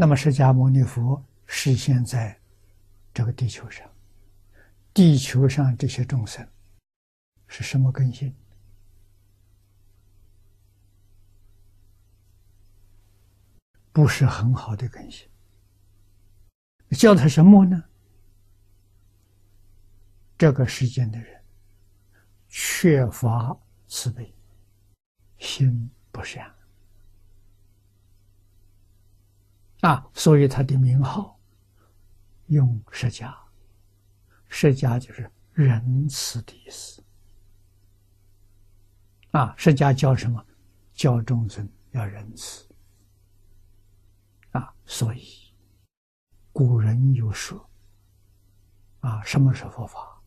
那么释迦牟尼佛实现在这个地球上，地球上这些众生是什么根性？不是很好的根性。叫他什么呢？这个世间的人缺乏慈悲，心不善啊，所以他的名号用释迦，释迦就是仁慈的意思啊。释迦教什么？教众生要仁慈啊。所以古人有说啊，什么是佛法？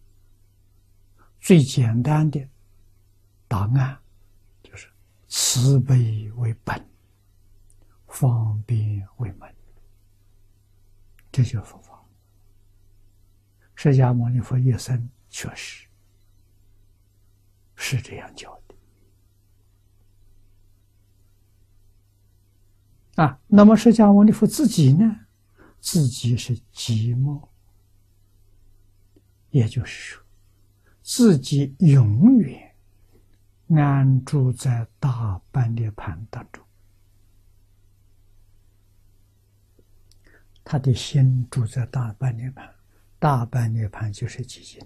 最简单的答案就是慈悲为本，方便为门，这就是佛法。释迦牟尼佛一生确实是这样教的啊。那么释迦牟尼佛自己呢？自己是寂寞，也就是说。自己永远安住在大般涅盘当中，他的心住在大般涅盘，大般涅盘就是寂静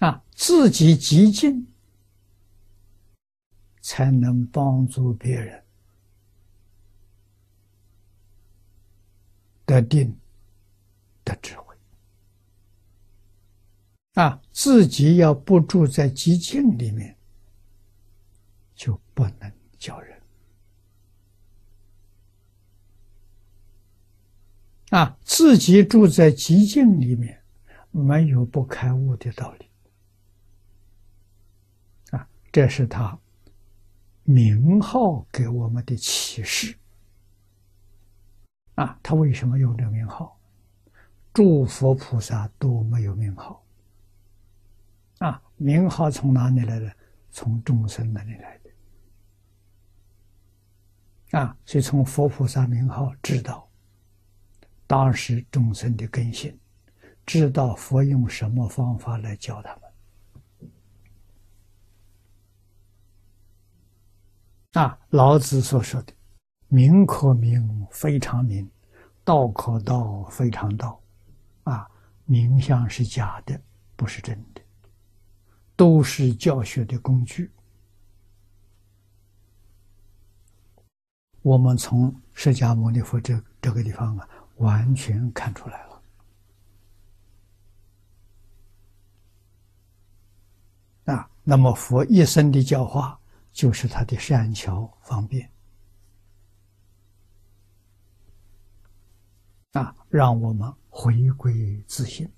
啊，自己极静，才能帮助别人。得定，得智慧啊！自己要不住在寂静里面，就不能教人啊！自己住在寂静里面，没有不开悟的道理啊！这是他名号给我们的启示。啊，他为什么用这名号？诸佛菩萨都没有名号。啊，名号从哪里来的？从众生那里来的。啊，所以从佛菩萨名号知道当时众生的根性，知道佛用什么方法来教他们。啊，老子所说的。名可名，非常名；道可道，非常道。啊，名相是假的，不是真的，都是教学的工具。我们从释迦牟尼佛这这个地方啊，完全看出来了。啊，那么佛一生的教化，就是他的善巧方便。啊，让我们回归自信。